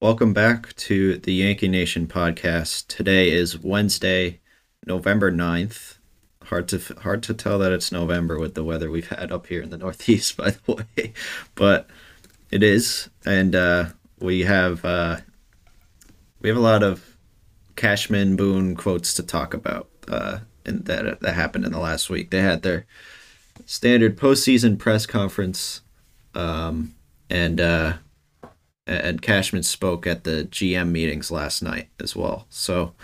Welcome back to the Yankee Nation podcast. Today is Wednesday, November 9th. Hard to hard to tell that it's November with the weather we've had up here in the Northeast, by the way, but it is, and uh, we have uh, we have a lot of Cashman Boone quotes to talk about, uh, and that that happened in the last week. They had their standard postseason press conference, um, and and Cashman spoke at the GM meetings last night as well. So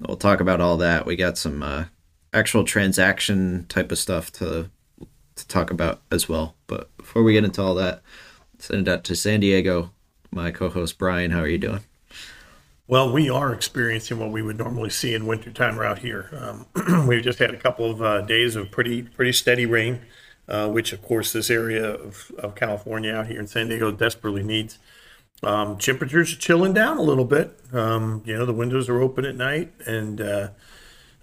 we'll talk about all that. We got some uh, actual transaction type of stuff to to talk about as well. But before we get into all that, send it out to San Diego. My co-host Brian, how are you doing? Well, we are experiencing what we would normally see in wintertime around here. Um, we've just had a couple of uh, days of pretty pretty steady rain, uh, which of course this area of, of California out here in San Diego desperately needs. Um, temperatures are chilling down a little bit. Um, you know, the windows are open at night, and uh,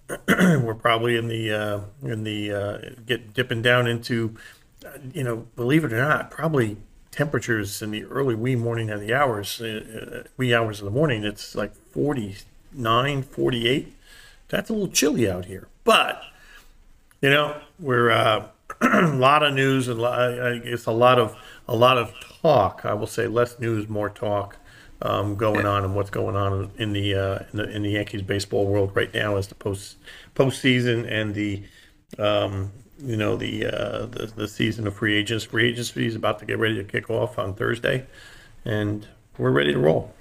we're probably in the uh, in the uh, get dipping down into, uh, you know, believe it or not, probably temperatures in the early wee morning of the hours, uh, uh, wee hours of the morning. It's like 49, 48. That's a little chilly out here, but you know, we're uh, a lot of news and I guess a lot of a lot of talk. I will say less news, more talk um, going on, and what's going on in the, uh, in the in the Yankees baseball world right now as the post postseason and the um, you know the, uh, the the season of free agents. Free agency is about to get ready to kick off on Thursday, and we're ready to roll.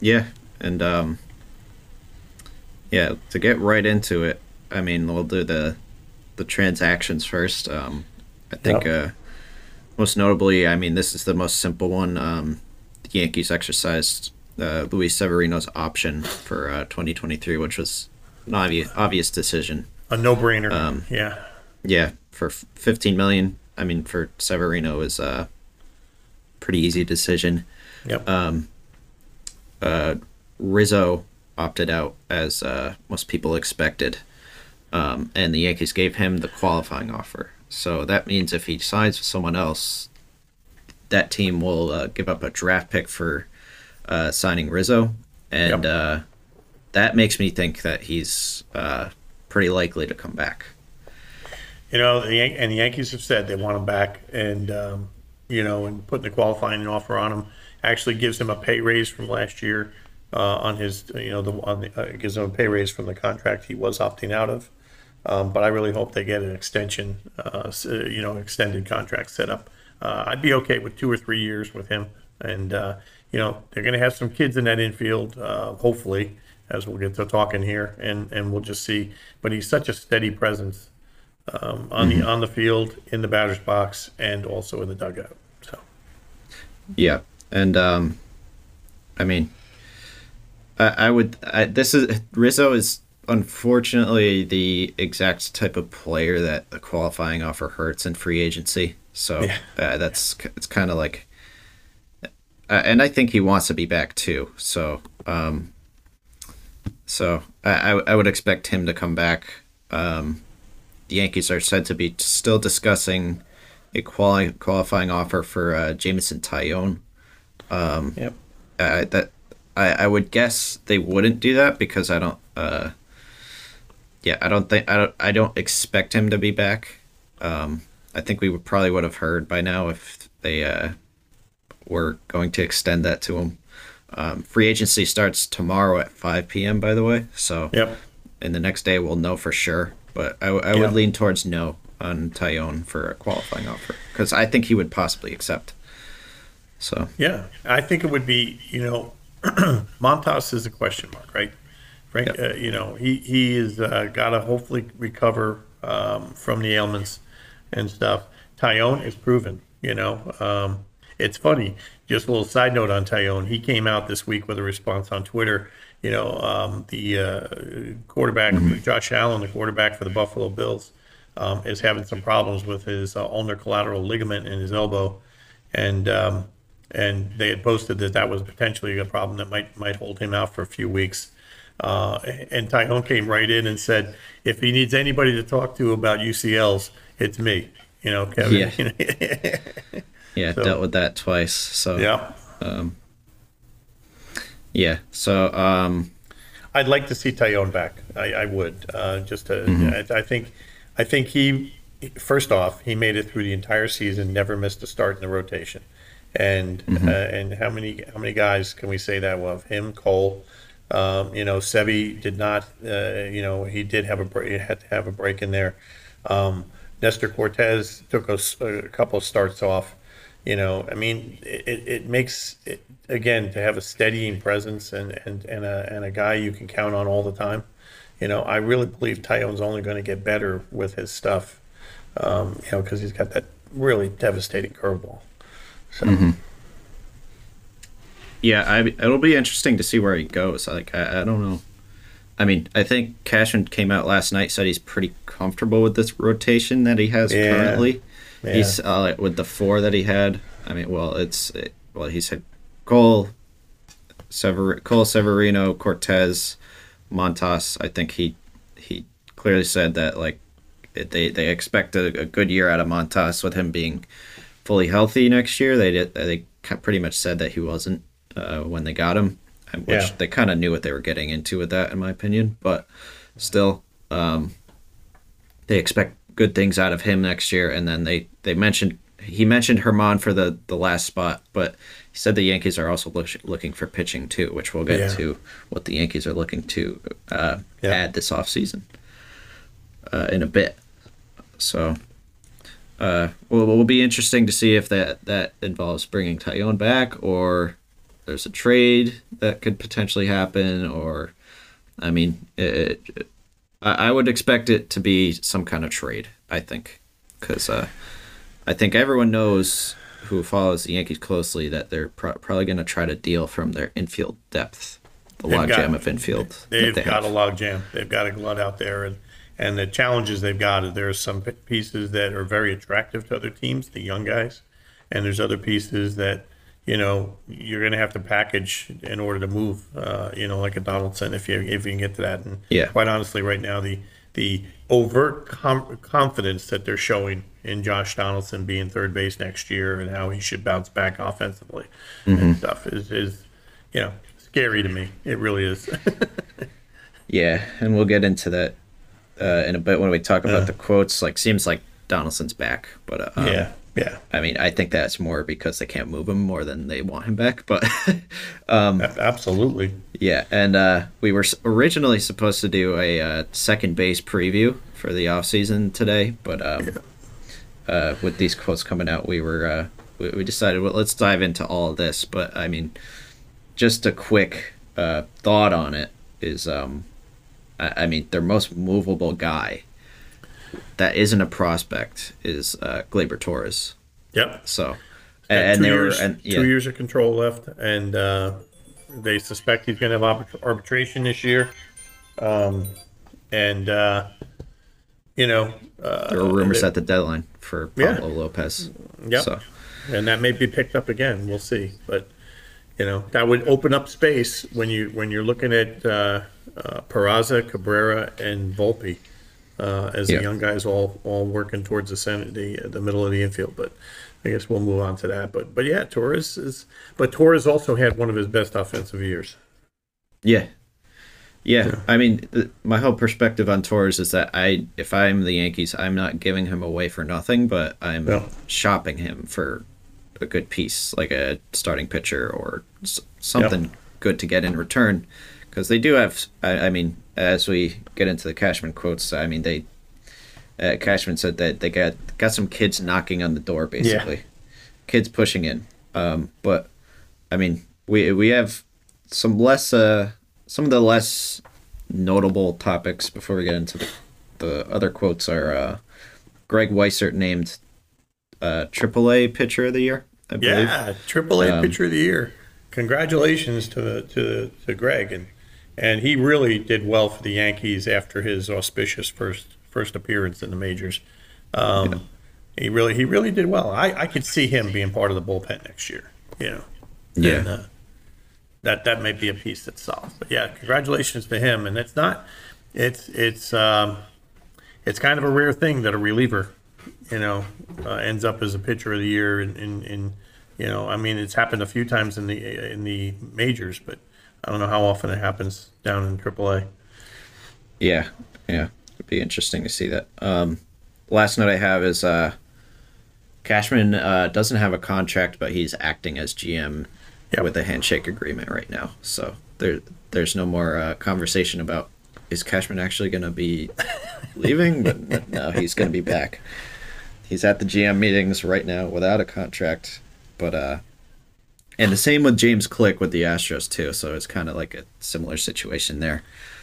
Yeah, and um, yeah, to get right into it, I mean, we'll do the the transactions first. Um, I think yep. uh, most notably, I mean, this is the most simple one. Um, the Yankees exercised uh, Luis Severino's option for uh, 2023, which was an obvious, obvious decision. A no-brainer. Um, yeah. Yeah, for 15 million. I mean, for Severino is a pretty easy decision. Yep. Um, uh, Rizzo opted out as uh, most people expected, um, and the Yankees gave him the qualifying offer. So that means if he signs with someone else, that team will uh, give up a draft pick for uh, signing Rizzo, and yep. uh, that makes me think that he's uh, pretty likely to come back. You know, the Yan- and the Yankees have said they want him back, and um, you know, and putting the qualifying offer on him actually gives him a pay raise from last year uh, on his, you know, the on the, uh, gives him a pay raise from the contract he was opting out of. Um, but I really hope they get an extension, uh, you know, extended contract set up. Uh, I'd be okay with two or three years with him. And, uh, you know, they're going to have some kids in that infield, uh, hopefully, as we'll get to talking here. And, and we'll just see. But he's such a steady presence um, on mm-hmm. the on the field, in the batter's box, and also in the dugout. So, yeah. And, um, I mean, I, I would, I, this is, Rizzo is unfortunately the exact type of player that the qualifying offer hurts in free agency. So yeah. uh, that's it's kind of like, uh, and I think he wants to be back too. So um, so I I would expect him to come back. Um, the Yankees are said to be still discussing a quali- qualifying offer for uh, Jameson Taillon. Um, yep. Uh, that I, I would guess they wouldn't do that because I don't. Yeah, I don't think I don't I don't expect him to be back. Um, I think we would probably would have heard by now if they uh, were going to extend that to him. Um, free agency starts tomorrow at 5 p.m. By the way, so yep. And the next day we'll know for sure. But I, I would lean towards no on Taillon for a qualifying offer because I think he would possibly accept. So yeah, I think it would be you know Montas is a question mark, right? Frank, yep. uh, you know, he he is uh, got to hopefully recover um, from the ailments and stuff. Taillon is proven. You know, um, it's funny. Just a little side note on Taillon. He came out this week with a response on Twitter. You know, um, the uh, quarterback mm-hmm. Josh Allen, the quarterback for the Buffalo Bills, um, is having some problems with his uh, ulnar collateral ligament in his elbow, and um, and they had posted that that was potentially a problem that might might hold him out for a few weeks. Uh, and Taillon came right in and said, if he needs anybody to talk to about UCLs, it's me. You know, Kevin. Yeah, yeah, so, dealt with that twice. So yeah. Um, Yeah. So um, I'd like to see Taillon back. I, I would. Uh, just to, Mm-hmm. I, I think, I think he. First off, he made it through the entire season, never missed a start in the rotation, and Mm-hmm. uh, and how many how many guys can we say that of him? Cole, um, you know, Sevi did not. Uh, you know, he did have a break. Had to have a break in there. Um, Nestor Cortes took a couple of starts off. You know, I mean, it, it makes it again to have a steadying presence and and and a and a guy you can count on all the time. You know, I really believe Taillon's only going to get better with his stuff. Um, you know, because he's got that really devastating curveball. So yeah, I, it'll be interesting to see where he goes. Like I, I don't know. I mean, I think Cashman came out last night said he's pretty comfortable with this rotation that he has Yeah. currently. Yeah. He's uh, with the four that he had. I mean, well, it's it, well, he said Cole, Sever, Cole Severino, Cortes, Montas. I think he he clearly said that like they they expect a, a good year out of Montas with him being fully healthy next year. They did they pretty much said that he wasn't uh, when they got him, which Yeah. they kind of knew what they were getting into with that, in my opinion. But still, um, they expect good things out of him next year. And then they they mentioned he mentioned German for the the last spot, but he said the Yankees are also look, looking for pitching too, which we'll get Yeah. to what the Yankees are looking to uh, Yeah. add this offseason uh, in a bit. So. Uh, well, it will be interesting to see if that, that involves bringing Taillon back, or there's a trade that could potentially happen, or I mean, it, it, I, would expect it to be some kind of trade. I think, because uh, I think everyone knows who follows the Yankees closely that they're pro- probably going to try to deal from their infield depth, the logjam of infield. they've they got have. a logjam. They've got a glut out there, and and the challenges they've got is there's some pieces that are very attractive to other teams, the young guys, and there's other pieces that you know you're going to have to package in order to move. Uh, you know, like a Donaldson, if you if you can get to that. And Yeah. quite honestly, right now the the overt com- confidence that they're showing in Josh Donaldson being third base next year and how he should bounce back offensively Mm-hmm. and stuff is is you know scary to me. It really is. Yeah, and we'll get into that uh, in a bit when we talk about Uh. the quotes. Like, seems like Donaldson's back, but uh, um, yeah, yeah. I mean, I think that's more because they can't move him more than they want him back. But um, Absolutely. yeah, and uh, we were originally supposed to do a uh, second base preview for the off season today, but um, uh, with these quotes coming out, we were uh, we, we decided well, let's dive into all of this. But I mean, just a quick uh, thought on it is, um, I, I mean, their most movable guy that isn't a prospect is uh, Gleyber Torres. Yep. So, and, two they years, were and yeah, two years of control left, and uh, they suspect he's going to have arbitration this year. Um, and uh, you know, uh, there were rumors they- at the deadline for Yeah. Pablo Lopez. Yep. So, and that may be picked up again. We'll see, but you know that would open up space when you when you're looking at uh, uh, Peraza, Cabrera, and Volpe uh, as Yeah. the young guys all all working towards the center, the the middle of the infield. But I guess we'll move on to that. But but yeah, Torres is. But Torres also had one of his best offensive years. Yeah. Yeah, I mean, th- my whole perspective on Torres is that I, if I'm the Yankees, I'm not giving him away for nothing, but I'm shopping him for a good piece, like a starting pitcher or s- something good to get in return, because they do have. I, I mean, as we get into the Cashman quotes, I mean, they uh, Cashman said that they got got some kids knocking on the door, basically, kids pushing in. Um, but I mean, we we have some less uh some of the less notable topics before we get into the, the other quotes are uh Greg Weissert named uh AAA pitcher of the year, I believe. Yeah, Triple A Um, Pitcher of the Year. Congratulations to the to to Greg and and he really did well for the Yankees after his auspicious first first appearance in the majors. Um, He really he really did well. I, I could see him being part of the bullpen next year. You know. Yeah. And, uh, that that may be a piece that's solved. But yeah, congratulations to him. And it's not it's it's um, it's kind of a rare thing that a reliever, you know, uh, ends up as a pitcher of the year in, in, in you know, I mean, it's happened a few times in the in the majors, but I don't know how often it happens down in AAA. Yeah, yeah, it'd be interesting to see that. Um, last note I have is uh, Cashman uh, doesn't have a contract, but he's acting as GM Yep. with a handshake agreement right now. So there, there's no more uh, conversation about is Cashman actually going to be leaving, but no, he's going to be back. He's at the GM meetings right now without a contract, but uh, and the same with James Click with the Astros too. So it's kind of like a similar situation there.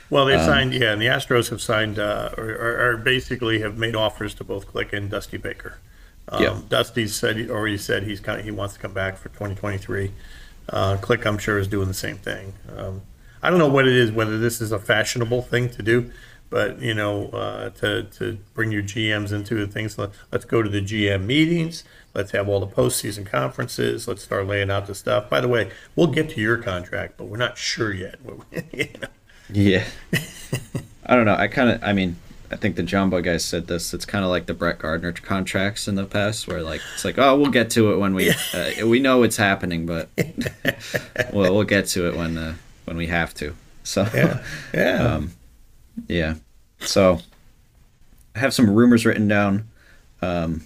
Well, they signed, yeah, and the Astros have signed, uh, or, or, basically have made offers to both Click and Dusty Baker. Um, Yeah. Dusty said he already said he's kind of, he wants to come back for 2023. Uh, Click, I'm sure, is doing the same thing. Um, I don't know what it is, whether this is a fashionable thing to do, but you know, uh, to to bring your GMs into the things. Let, let's go to the GM meetings. Let's have all the postseason conferences. Let's start laying out the stuff. By the way, we'll get to your contract, but we're not sure yet. you know? Yeah. I don't know. I kind of, I mean, I think the Jomboy guy said this. It's kind of like the Brett Gardner contracts in the past, where like it's like, oh, we'll get to it when we uh, we know it's happening, but well, we'll get to it when uh, when we have to. So Yeah, yeah. um, yeah. So I have some rumors written down. Um,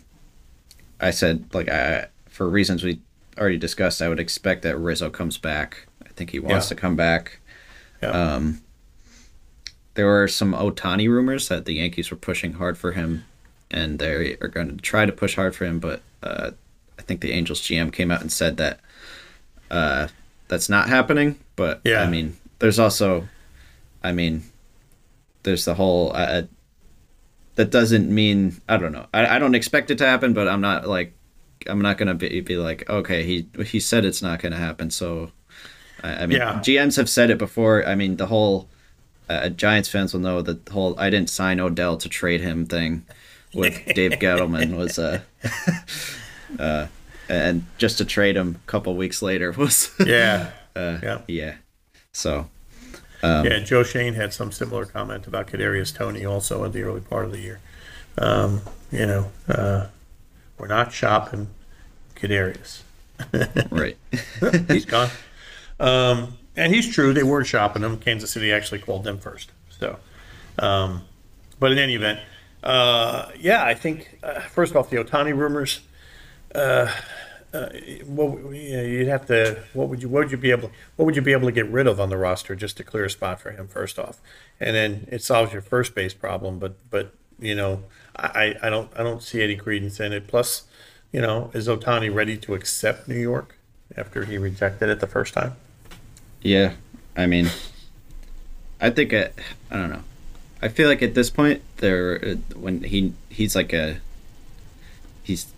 I said like I for reasons we already discussed, I would expect that Rizzo comes back. I think he wants Yeah. to come back. Yeah. Um, there were some Ohtani rumors that the Yankees were pushing hard for him, and they are going to try to push hard for him. But uh, I think the Angels GM came out and said that uh, that's not happening. But Yeah. I mean, there's also, I mean, there's the whole. Uh, that doesn't mean I don't know. I, I don't expect it to happen, but I'm not like I'm not gonna be, be like okay he he said it's not gonna happen. So I, I mean Yeah. GMs have said it before. I mean the whole uh, Giants fans will know that the whole I didn't sign Odell to trade him thing with Dave Gettleman was uh, uh and just to trade him a couple weeks later was yeah. uh, Yeah. yeah. So yeah, Joe Schoen had some similar comment about Kadarius Toney also in the early part of the year. Um, you know, uh, we're not shopping Kadarius. right. He's gone. Um, and he's true. They were shopping him. Kansas City actually called them first. So, um, but in any event, uh, yeah, I think uh, first off the Ohtani rumors. Uh, uh, well, you'd have to. What would you? What would you be able? What would you be able to get rid of on the roster just to clear a spot for him? First off, and then it solves your first base problem. But but you know, I I don't I don't see any credence in it. Plus, you know, is Ohtani ready to accept New York after he rejected it the first time? Yeah, I mean, I think I, I don't know. I feel like at this point, there uh, when he he's like a he's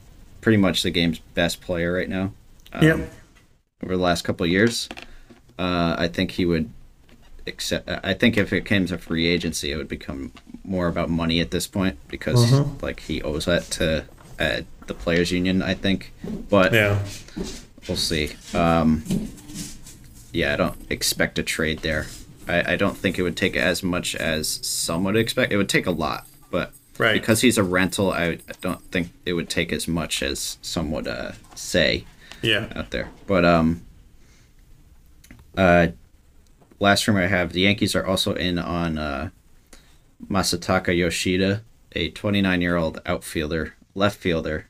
pretty much the game's best player right now. Um, Yep. Over the last couple of years, uh, I think he would accept. I think if it came to free agency, it would become more about money at this point because like he owes that to uh, the players' union. I think, but Yeah. we'll see. Um, yeah, I don't expect a trade there. I, I don't think it would take as much as some would expect. It would take a lot, but Right. because he's a rental, I, I don't think it would take as much as some would uh, say Yeah. out there. But um, uh, last rumor I have: the Yankees are also in on uh, Masataka Yoshida, a 29 year old outfielder, left fielder.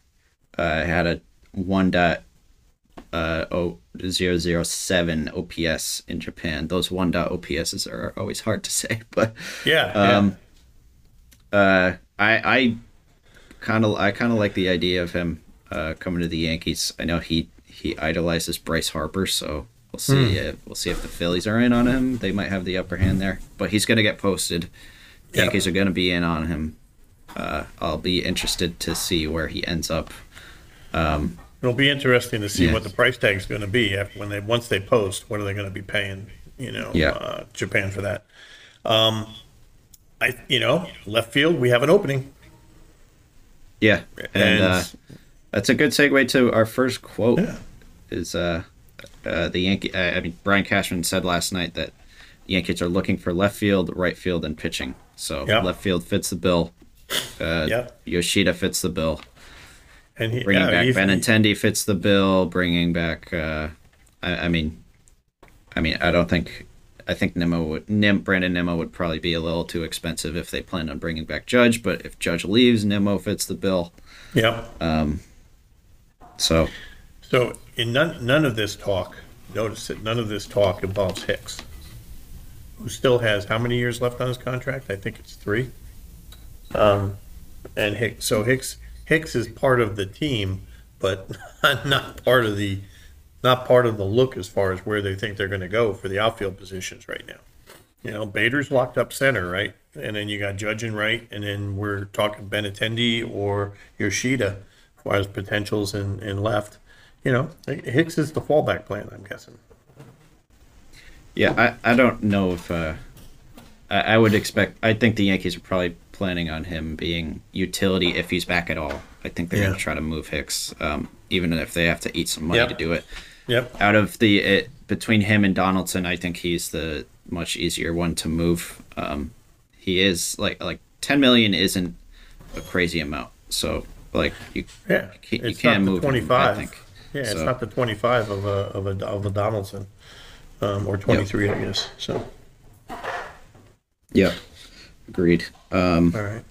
Uh, had a one dot uh oh zero zero seven OPS in Japan. Those one dot OPSs are always hard to say, but Yeah. um, uh, I I kind of I kind of like the idea of him uh, coming to the Yankees. I know he he idolizes Bryce Harper, so we'll see. Uh, we'll see if the Phillies are in on him. They might have the upper hand there, but he's going to get posted. Yeah. Yankees are going to be in on him. Uh, I'll be interested to see where he ends up. Um, It'll be interesting to see Yeah. what the price tag is going to be after when they once they post. What are they going to be paying? You know, Yeah. uh, Japan for that. Um, I you know left field we have an opening. yeah, and, And- uh, that's a good segue to our first quote. Yeah. Is uh, uh, the Yankee? Uh, I mean, Brian Cashman said last night that the Yankees are looking for left field, right field, and pitching. So left field fits the bill. Uh, Yeah. Yoshida fits the bill. And he, Bringing yeah, back Benintendi fits the bill. Bringing back, uh, I, I mean, I mean, I don't think I think Nimmo would Nim Brandon Nimmo would probably be a little too expensive if they plan on bringing back Judge. But if Judge leaves, Nimmo fits the bill. Yeah. So So in none, none of this talk, notice that none of this talk involves Hicks, who still has how many years left on his contract? I think it's three. Um, and Hicks, so Hicks, Hicks is part of the team, but not part of the, not part of the look as far as where they think they're gonna go for the outfield positions right now. You know, Bader's locked up center, right? And then you got Judge and right, and then we're talking Benintendi or Yoshida as far as potentials in, in left. You know, Hicks is the fallback plan, I'm guessing. yeah, I, I don't know if uh, I, I would expect. I think the Yankees are probably planning on him being utility if he's back at all. I think they're Yeah. going to try to move Hicks, um, even if they have to eat some money Yep. to do it. Yep. out of the it, between him and Donaldson, I think he's the much easier one to move. Um, he is like like ten million isn't a crazy amount, so like you Yeah. you, you It's can not the move him, I 25. think. Yeah, it's not the twenty-five of a, of a, of a Donaldson, um, or twenty-three, I guess, so, Yeah, agreed. Um, all right.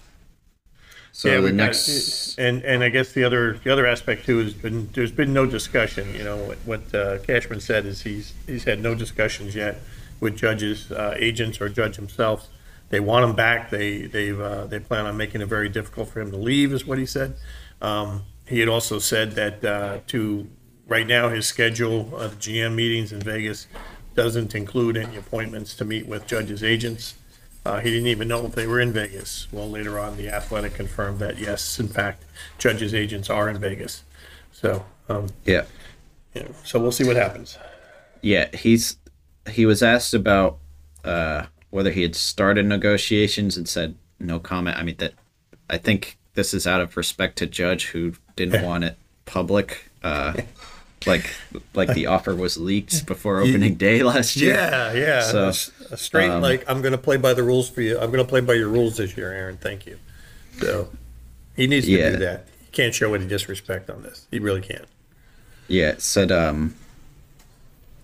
So Yeah, the next, And, and I guess the other, the other aspect too has been, there's been no discussion, you know, what, what uh, Cashman said is he's, he's had no discussions yet with judges, uh, agents or judge himself. They want him back, they, they've, uh, they plan on making it very difficult for him to leave, is what he said. Um, he had also said that, uh, to, right now, his schedule, of GM meetings in Vegas doesn't include any appointments to meet with judges' agents. Uh, he didn't even know if they were in Vegas. Well, later on, the Athletic confirmed that yes, in fact, judges' agents are in Vegas. So, um, yeah, know, so we'll see what happens. yeah, he's he was asked about uh, whether he had started negotiations and said no comment. I mean that I think this is out of respect to Judge who didn't want it public. Uh, like like the offer was leaked before opening day last year. Yeah, yeah. So, a, straight um, like I'm going to play by the rules for you. I'm going to play by your rules this year, Aaron. Thank you. So he needs to Yeah. do that. He can't show any disrespect on this. He really can't. Yeah, said um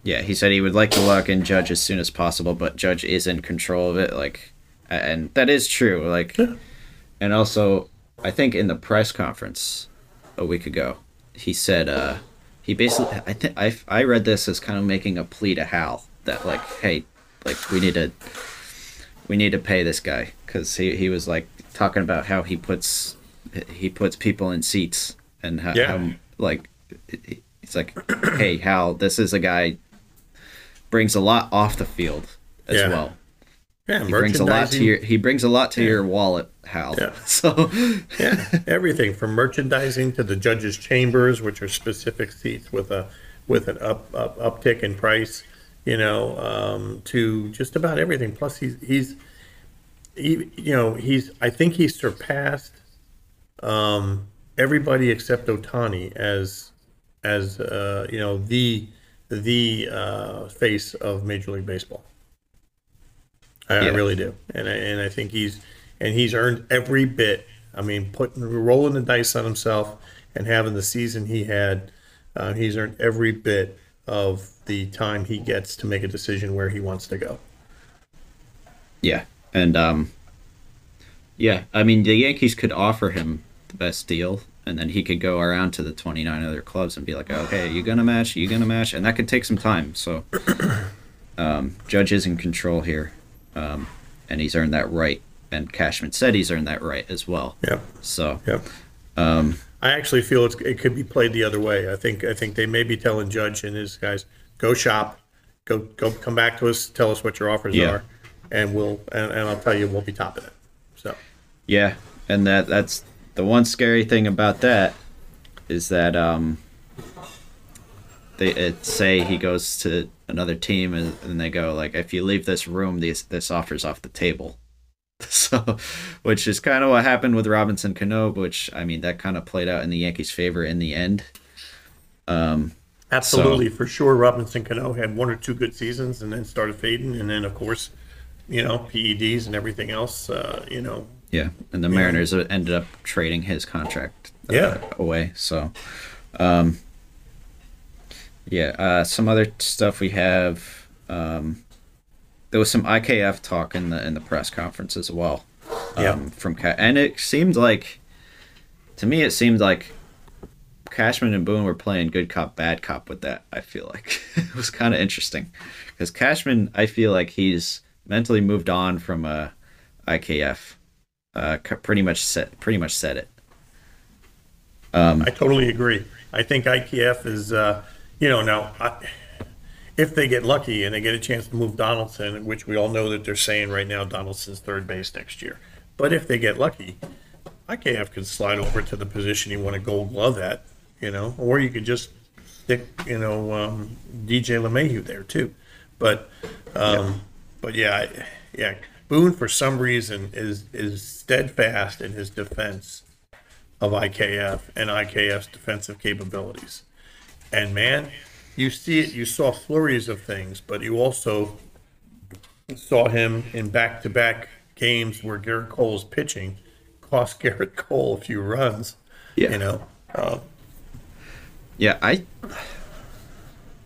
yeah, he said he would like to lock in Judge as soon as possible, but Judge is in control of it like and that is true like and also I think in the press conference a week ago, he said uh he basically I think I I read this as kind of making a plea to Hal that like hey, like we need to we need to pay this guy cuz he he was like talking about how he puts he puts people in seats and how, Yeah. how like it's like hey Hal, this is a guy brings a lot off the field as Yeah. well. Yeah, He brings a lot to your he brings a lot to your wallet, Hal. Yeah. So yeah, everything from merchandising to the judges' chambers, which are specific seats with a with an up, up uptick in price, you know, um, to just about everything. Plus, he's he's he, you know he's I think he's surpassed um, everybody except Ohtani as as uh, you know the the uh, face of Major League Baseball. I, I really do, and I, and I think he's and he's earned every bit. I mean, putting rolling the dice on himself and having the season he had, uh, he's earned every bit of the time he gets to make a decision where he wants to go. Yeah, and um, yeah, I mean the Yankees could offer him the best deal, and then he could go around to the twenty nine other clubs and be like, "Okay, you gonna match? You gonna match?" And that could take some time. So, um, Judge is in control here, um, and he's earned that right. And Cashman said he's earned that right as well. Yep. So, Yep. um, I actually feel it's, it could be played the other way. I think I think they may be telling Judge and his guys, go shop, go go come back to us, tell us what your offers Yeah. are, and we'll and, and I'll tell you we'll be topping it. So Yeah, and that that's the one scary thing about that is that um they it, say he goes to another team and, and they go like if you leave this room this this offers off the table. So, which is kind of what happened with Robinson Cano, which I mean that kind of played out in the Yankees' favor in the end. Um, absolutely for sure, Robinson Cano had one or two good seasons and then started fading, and then of course, you know PEDs and everything else. Uh, you know, yeah, and the Mariners ended up trading his contract uh, Yeah. away. So, um, yeah, uh, some other stuff we have. Um, there was some IKF talk in the in the press conference as well. Yeah. Um, from Ca- and it seemed like, to me, it seemed like Cashman and Boone were playing good cop, bad cop with that. I feel like it was kind of interesting because Cashman, I feel like he's mentally moved on from uh, IKF. Uh, pretty much said pretty much said it. I totally agree. I think IKF is, uh, you know, now I, if they get lucky and they get a chance to move Donaldson, which we all know that they're saying right now Donaldson's third base next year, but if they get lucky, IKF could slide over to the position you want a Gold Glove at, you know, or you could just stick, you know, um, DJ LeMahieu there too. But, um, but yeah, yeah, Boone for some reason is is steadfast in his defense of IKF and IKF's defensive capabilities. And man, you see it, you saw flurries of things, but you also saw him in back to back games where Gerrit Cole's pitching cost Garrett Cole a few runs. Yeah. You know, uh, Yeah, I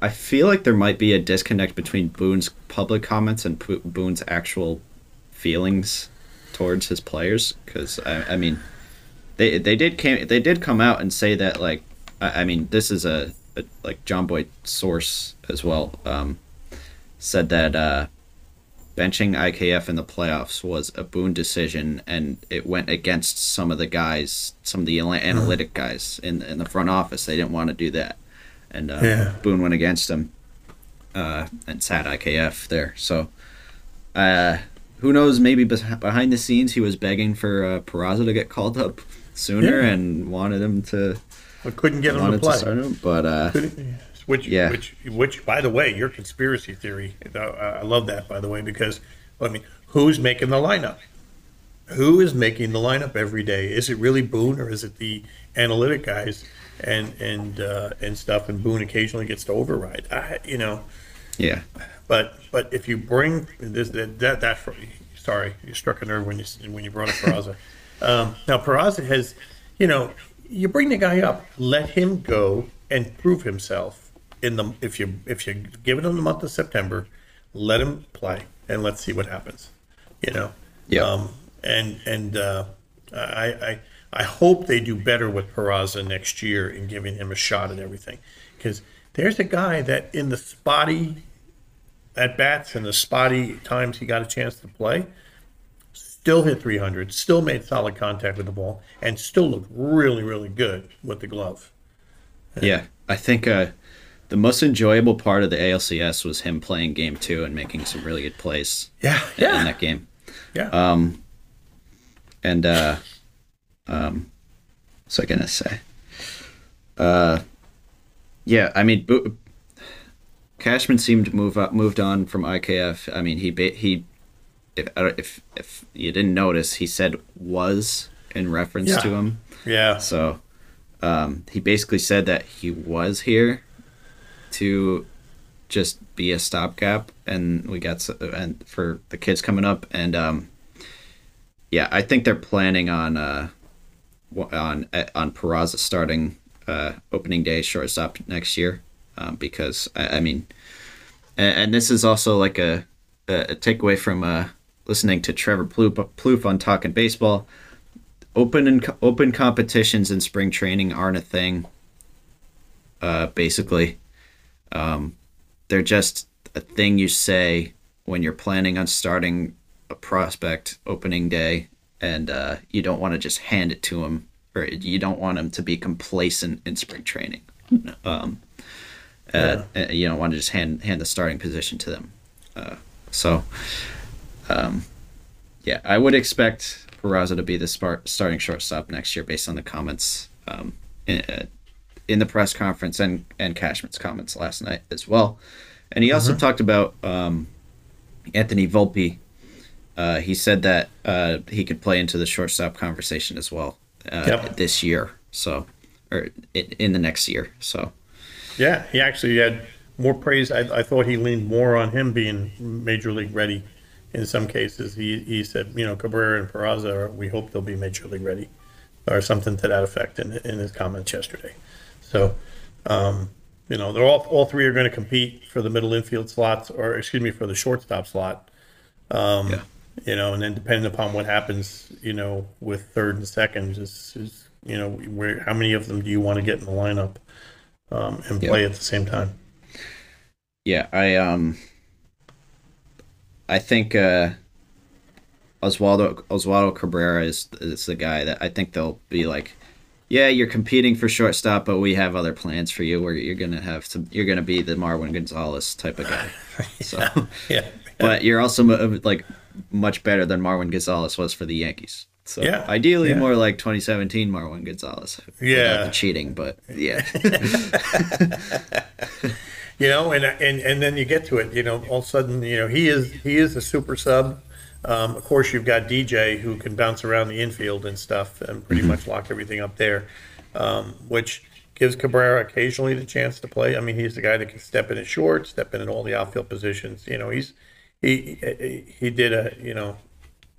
I feel like there might be a disconnect between Boone's public comments and Boone's actual feelings towards his players because I, I mean they they did came they did come out and say that like I, I mean this is a like Jomboy source as well um, said that uh, benching IKF in the playoffs was a Boone decision and it went against some of the guys some of the analytic guys in in the front office they didn't want to do that and uh, Yeah. Boone went against him uh, and sat IKF there so uh, who knows? Maybe behind the scenes, he was begging for uh, Peraza to get called up sooner Yeah. and wanted him to but couldn't get him to wanted to play. start him. But uh, Which, Yeah. which, which, by the way, your conspiracy theory. I love that, by the way, because I mean, who's making the lineup? Who is making the lineup every day? Is it really Boone or is it the analytic guys and and uh, and stuff? And Boone occasionally gets to override. I, you know, yeah, but but if you bring this that that, that sorry, you struck a nerve when you when you brought up Peraza. um, now Peraza has, you know, you bring the guy up, let him go and prove himself in the if you if you give it him the month of September, let him play and let's see what happens. You know. Yeah. Um, and and uh, I I I hope they do better with Peraza next year in giving him a shot at everything, because there's a guy that in the spotty at bats and the spotty times he got a chance to play, still hit 300, still made solid contact with the ball, and still looked really, really good with the glove. yeah. I think uh, the most enjoyable part of the ALCS was him playing Game Two and making some really good plays Yeah, in that game. yeah. Um, and uh, um, what's I gonna say? Uh, yeah, I mean, Bo- Cashman seemed to move up, moved on from IKF. I mean, he ba- he, if if if you didn't notice, he said was in reference Yeah. to him. yeah, So, um, he basically said that he was here to just be a stopgap, and we got s- and for the kids coming up, and um, yeah, I think they're planning on uh, on uh, on Peraza starting uh, opening day shortstop next year, um, because I, I mean, and, and this is also like a a, a takeaway from uh, listening to Trevor Plouffe, Plouffe on Talking Baseball open and open competitions in spring training aren't a thing. Uh, basically, um, they're just a thing you say when you're planning on starting a prospect opening day, and uh, you don't want to just hand it to him, or you don't want him to be complacent in spring training. Um, uh, uh, you don't want to just hand hand the starting position to them. Uh, so, um, yeah, I would expect Peraza to be the starting shortstop next year based on the comments um, in, uh, in the press conference and, and Cashman's comments last night as well. And he also talked about um, Anthony Volpe. Uh, he said that uh, he could play into the shortstop conversation as well uh, Yep. this year. So, or in, in the next year. So, yeah. He actually had more praise. I, I thought he leaned more on him being major league ready. In some cases, he, he said, you know, Cabrera and Peraza, are, we hope they'll be major league ready, or something to that effect in, in his comments yesterday. So, um, you know, they're all all three are going to compete for the middle infield slots, or excuse me, for the shortstop slot. Um, Yeah. You know, and then depending upon what happens, you know, with third and second, is, is you know, where how many of them do you want to get in the lineup um, and Yeah. play at the same time? Yeah, I um I think uh Oswaldo Oswaldo Cabrera is is the guy that I think they'll be like, yeah, you're competing for shortstop, but we have other plans for you where you're gonna have some you're gonna be the Marwin Gonzalez type of guy. So, Yeah. but you're also like much better than Marwin Gonzalez was for the Yankees. So Yeah, ideally yeah. more like 2017 Marwin Gonzalez. Yeah. cheating, but yeah. you know, and and and then you get to it. You know, all of a sudden, you know, he is he is a super sub. Um, of course, you've got DJ who can bounce around the infield and stuff, and pretty much lock everything up there, um, which gives Cabrera occasionally the chance to play. I mean, he's the guy that can step in at short, step in at all the outfield positions. You know, he's he he, he did a you know.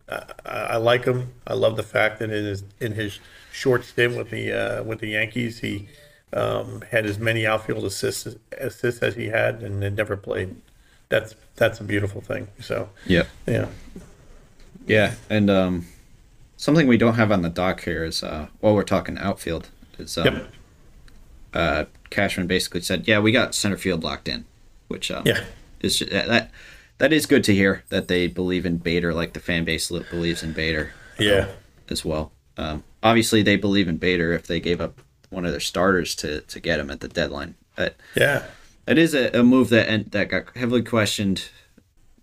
I, I like him. I love the fact that in his in his short stint with the uh, with the Yankees, he um, had as many outfield assists assists as he had, and had never played. That's that's a beautiful thing. So yep. yeah, Yeah, and um, something we don't have on the dock here is uh, while we're talking outfield is um, Yep. uh, Cashman basically said, "Yeah, we got center field locked in," which um, Yeah. is ju- that that is good to hear that they believe in Bader like the fan base believes in Bader yeah, as well. Um, obviously, they believe in Bader if they gave up one of their starters to to get him at the deadline. But yeah. it is a, a move that en- that got heavily questioned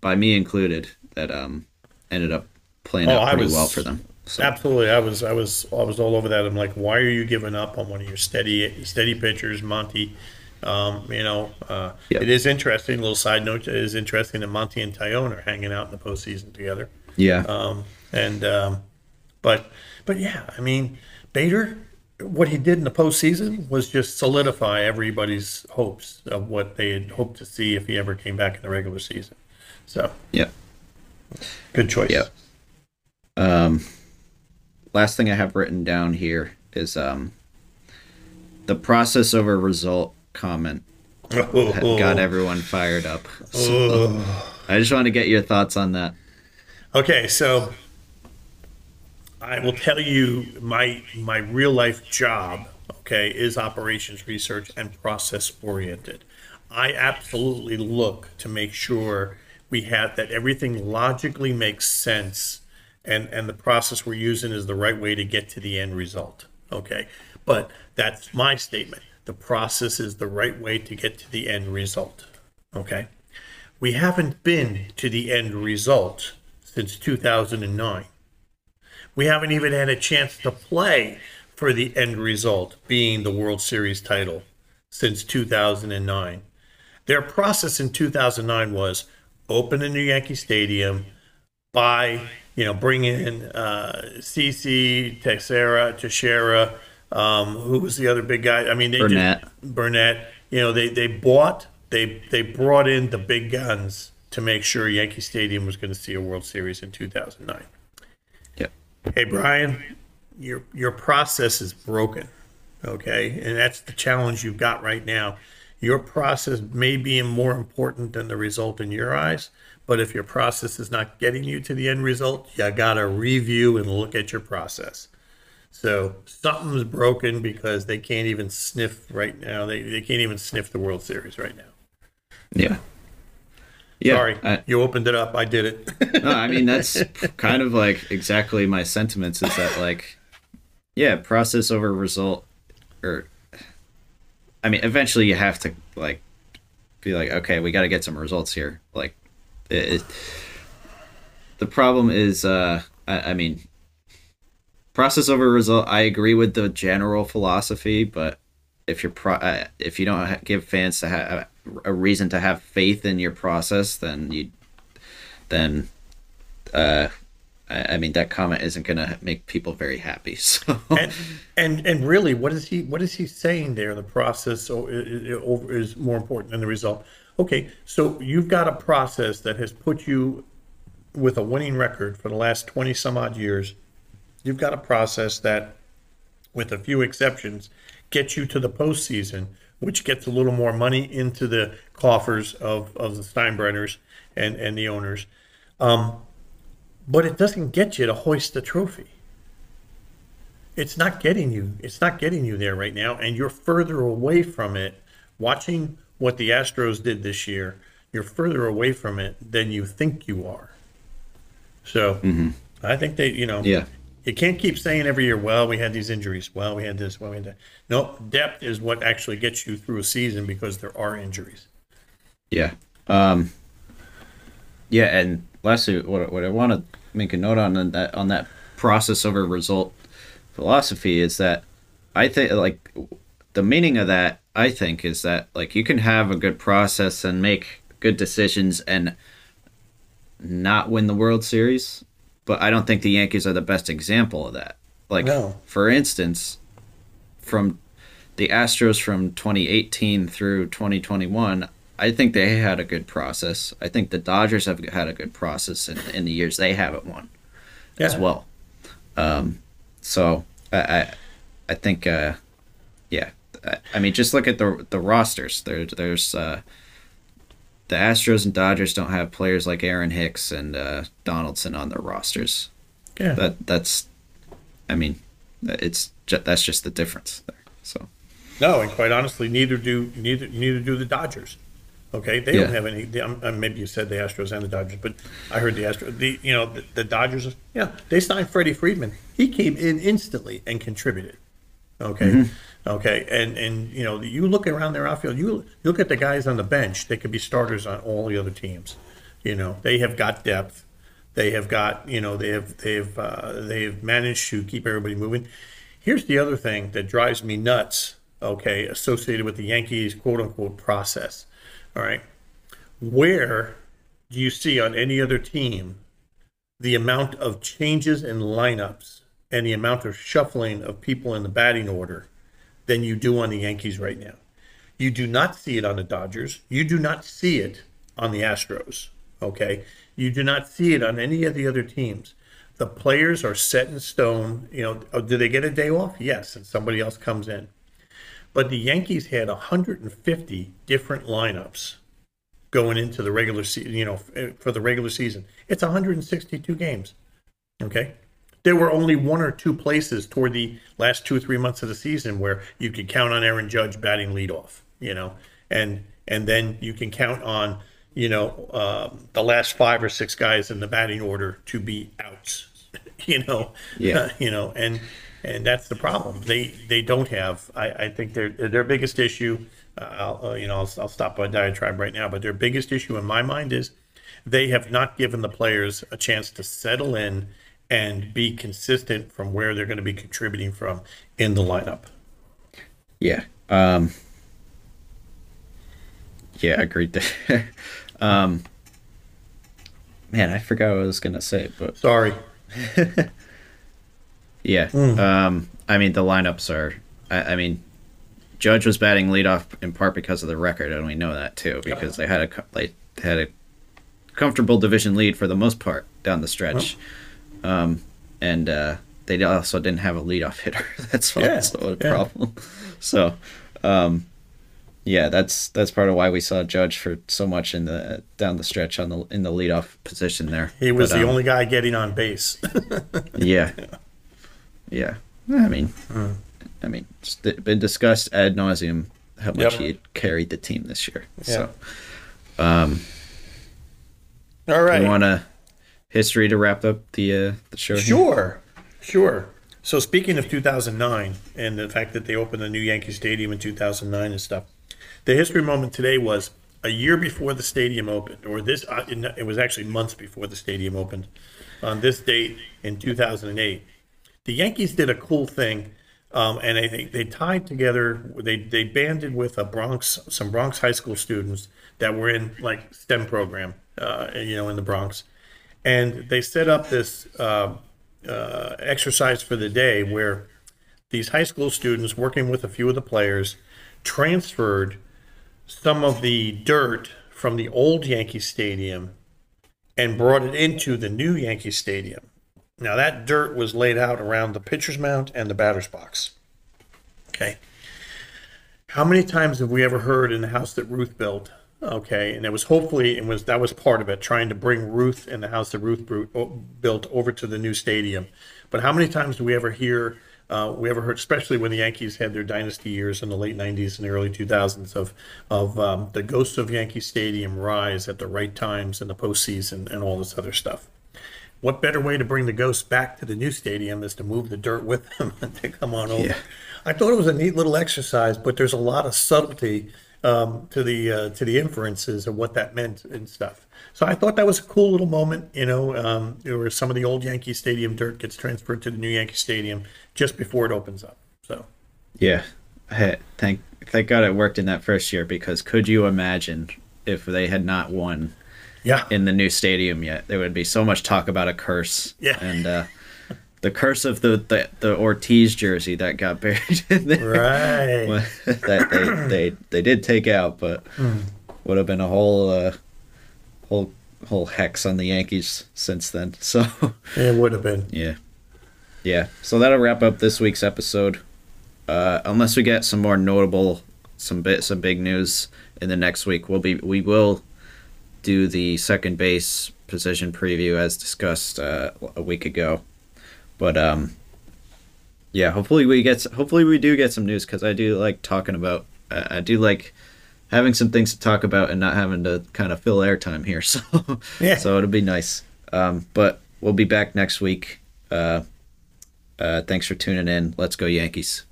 by me included. That um ended up playing Oh, out pretty was- well for them. So. Absolutely, I was, I was, I was all over that. I'm like, why are you giving up on one of your steady, steady pitchers, Monty? Um, you know, uh, Yep. it is interesting. A little side note it is interesting that Monty and Taillon are hanging out in the postseason together. Yeah. Um, and um, but but yeah, I mean, Bader, what he did in the postseason was just solidify everybody's hopes of what they had hoped to see if he ever came back in the regular season. So yeah, good choice. Yeah. Um, last thing I have written down here is um, the process over result comment Oh, oh. got everyone fired up. So I just want to get your thoughts on that. Okay, so I will tell you my my real life job, okay, is operations research and process oriented. I absolutely look to make sure we have that everything logically makes sense and and the process we're using is the right way to get to the end result. Okay? But that's my statement. The process is the right way to get to the end result. Okay? We haven't been to the end result since 2009. We haven't even had a chance to play for the end result being the World Series title since 2009. Their process in 2009 was open a new Yankee Stadium, buy, you know, bring in uh, CC, Texera, Teixeira, um, who was the other big guy? I mean, they Burnett. Just, Burnett. You know, they they bought, they they brought in the big guns to make sure Yankee Stadium was going to see a World Series in 2009. Hey Brian, your your process is broken. Okay? And that's the challenge you've got right now. Your process may be more important than the result in your eyes, but if your process is not getting you to the end result, you got to review and look at your process. So something's broken because they can't even sniff right now. They, they can't even sniff the World Series right now. Yeah. Yeah. Sorry, I, you opened it up. I did it. no, I mean that's kind of like exactly my sentiments. Is that like, yeah, process over result, or, I mean, eventually you have to like, be like, okay, we got to get some results here. Like, it, it, the problem is, uh, I, I mean, process over result. I agree with the general philosophy, but if you're pro, uh, if you don't give fans to have a reason to have faith in your process, then you, then, uh, I, I mean that comment isn't gonna make people very happy. So and, and and really, what is he what is he saying there? The process o- i- i- is more important than the result. Okay, so you've got a process that has put you with a winning record for the last twenty some odd years. You've got a process that, with a few exceptions, gets you to the postseason, which gets a little more money into the coffers of, of the Steinbrenners and, and the owners. Um, but it doesn't get you to hoist the trophy. It's not getting you. It's not getting you there right now, and you're further away from it. Watching what the Astros did this year, you're further away from it than you think you are. So, I think they, you know, Yeah. You can't keep saying every year, well, we had these injuries. Well, we had this. Well, we had that. No, depth is what actually gets you through a season because there are injuries. Yeah. Um, yeah, and lastly, what, what I want to make a note on that on that process over result philosophy is that I think like the meaning of that I think is that like you can have a good process and make good decisions and not win the World Series, but I don't think the Yankees are the best example of that. Like No. for instance, from the Astros from 2018 through 2021, I think they had a good process. I think the Dodgers have had a good process in, in the years they haven't won as well. Um, so I, I, I think, uh, yeah. I, I mean, just look at the the rosters. There, there's uh, the Astros and Dodgers don't have players like Aaron Hicks and uh, Donaldson on their rosters. Yeah. That that's, I mean, it's ju- that's just the difference there. So No, and quite honestly, neither do neither neither do the Dodgers. Okay, they Yeah. don't have any. They, um, maybe you said the Astros and the Dodgers, but I heard the Astros. The you know the, the Dodgers. Yeah, they signed Freddie Freeman. He came in instantly and contributed. Okay, okay, and and you know you look around their outfield. You you look at the guys on the bench. They could be starters on all the other teams. You know they have got depth. They have got you know they have they've uh, they've managed to keep everybody moving. Here's the other thing that drives me nuts. Okay, associated with the Yankees quote unquote process. All right, where do you see on any other team the amount of changes in lineups and the amount of shuffling of people in the batting order than you do on the Yankees right now? You do not see it on the Dodgers. You do not see it on the Astros. Okay. You do not see it on any of the other teams. The players are set in stone. You know, oh, do they get a day off? Yes, and somebody else comes in. But the Yankees had 150 different lineups going into the regular season, you know, for the regular season. It's 162 games. Okay. There were only one or two places toward the last two or three months of the season where you could count on Aaron Judge batting leadoff, you know, and and then you can count on, you know, um, the last five or six guys in the batting order to be outs, you know, Yeah. you know, and and that's the problem. They they don't have. I, I think their their biggest issue. Uh, I'll, uh, you know, I'll, I'll stop by diatribe right now. But their biggest issue in my mind is they have not given the players a chance to settle in and be consistent from where they're going to be contributing from in the lineup. yeah, um, yeah, agreed there. um, man, I forgot what I was gonna say, but Sorry. Yeah. Um, I mean, the lineups are. I, I mean, Judge was batting leadoff in part because of the record, and we know that too because they had a they had a comfortable division lead for the most part down the stretch, um, and uh, they also didn't have a leadoff hitter. that's Yeah, also a yeah. problem. So, um, yeah, that's that's part of why we saw Judge for so much in the down the stretch on the in the leadoff position there. He was But, the um, only guy getting on base. yeah. Yeah. I mean, I mean, it's been discussed ad nauseum how much Yep. he had carried the team this year. Yeah. So, um, All right. you want a history to wrap up the uh, the show? here? Sure, sure. So speaking of 2009 and the fact that they opened the new Yankee Stadium in 2009 and stuff, the history moment today was a year before the stadium opened, or this uh, it was actually months before the stadium opened. On this date in 2008, the Yankees did a cool thing, um, and I think they tied together. They they banded with a Bronx some Bronx high school students that were in like STEM program, uh, you know, in the Bronx, and they set up this uh, uh, exercise for the day where these high school students, working with a few of the players, transferred some of the dirt from the old Yankee Stadium and brought it into the new Yankee Stadium. Now that dirt was laid out around the pitcher's mound and the batter's box. Okay. How many times have we ever heard in the house that Ruth built? Okay, and it was hopefully it was that was part of it, trying to bring Ruth and the house that Ruth built over to the new stadium. But how many times do we ever hear? Uh, we ever heard, especially when the Yankees had their dynasty years in the late '90s and the early 2000s, of of um, the ghosts of Yankee Stadium rise at the right times in the postseason and all this other stuff. What better way to bring the ghosts back to the new stadium is to move the dirt with them and to come on over? Yeah. I thought it was a neat little exercise, but there's a lot of subtlety um, to the uh, to the inferences of what that meant and stuff. So I thought that was a cool little moment. You know, um, where some of the old Yankee Stadium dirt gets transferred to the new Yankee Stadium just before it opens up. So Yeah. Hey, thank thank God it worked in that first year because could you imagine if they had not won yeah, in the new stadium yet? There would be so much talk about a curse. Yeah. And uh, the curse of the, the, the Ortiz jersey that got buried in there. right. that they, they they did take out, but Hmm. would have been a whole uh, whole whole hex on the Yankees since then. So It would have been. yeah, yeah. So that'll wrap up this week's episode. Uh, unless we get some more notable some bit some big news in the next week, we'll be we will do the second base position preview as discussed uh, a week ago. But um, yeah, hopefully we get hopefully we do get some news because I do like talking about I I do like having some things to talk about and not having to kind of fill airtime here. So Yeah. so it'll be nice. Um, but we'll be back next week. Uh, uh, thanks for tuning in. Let's go Yankees.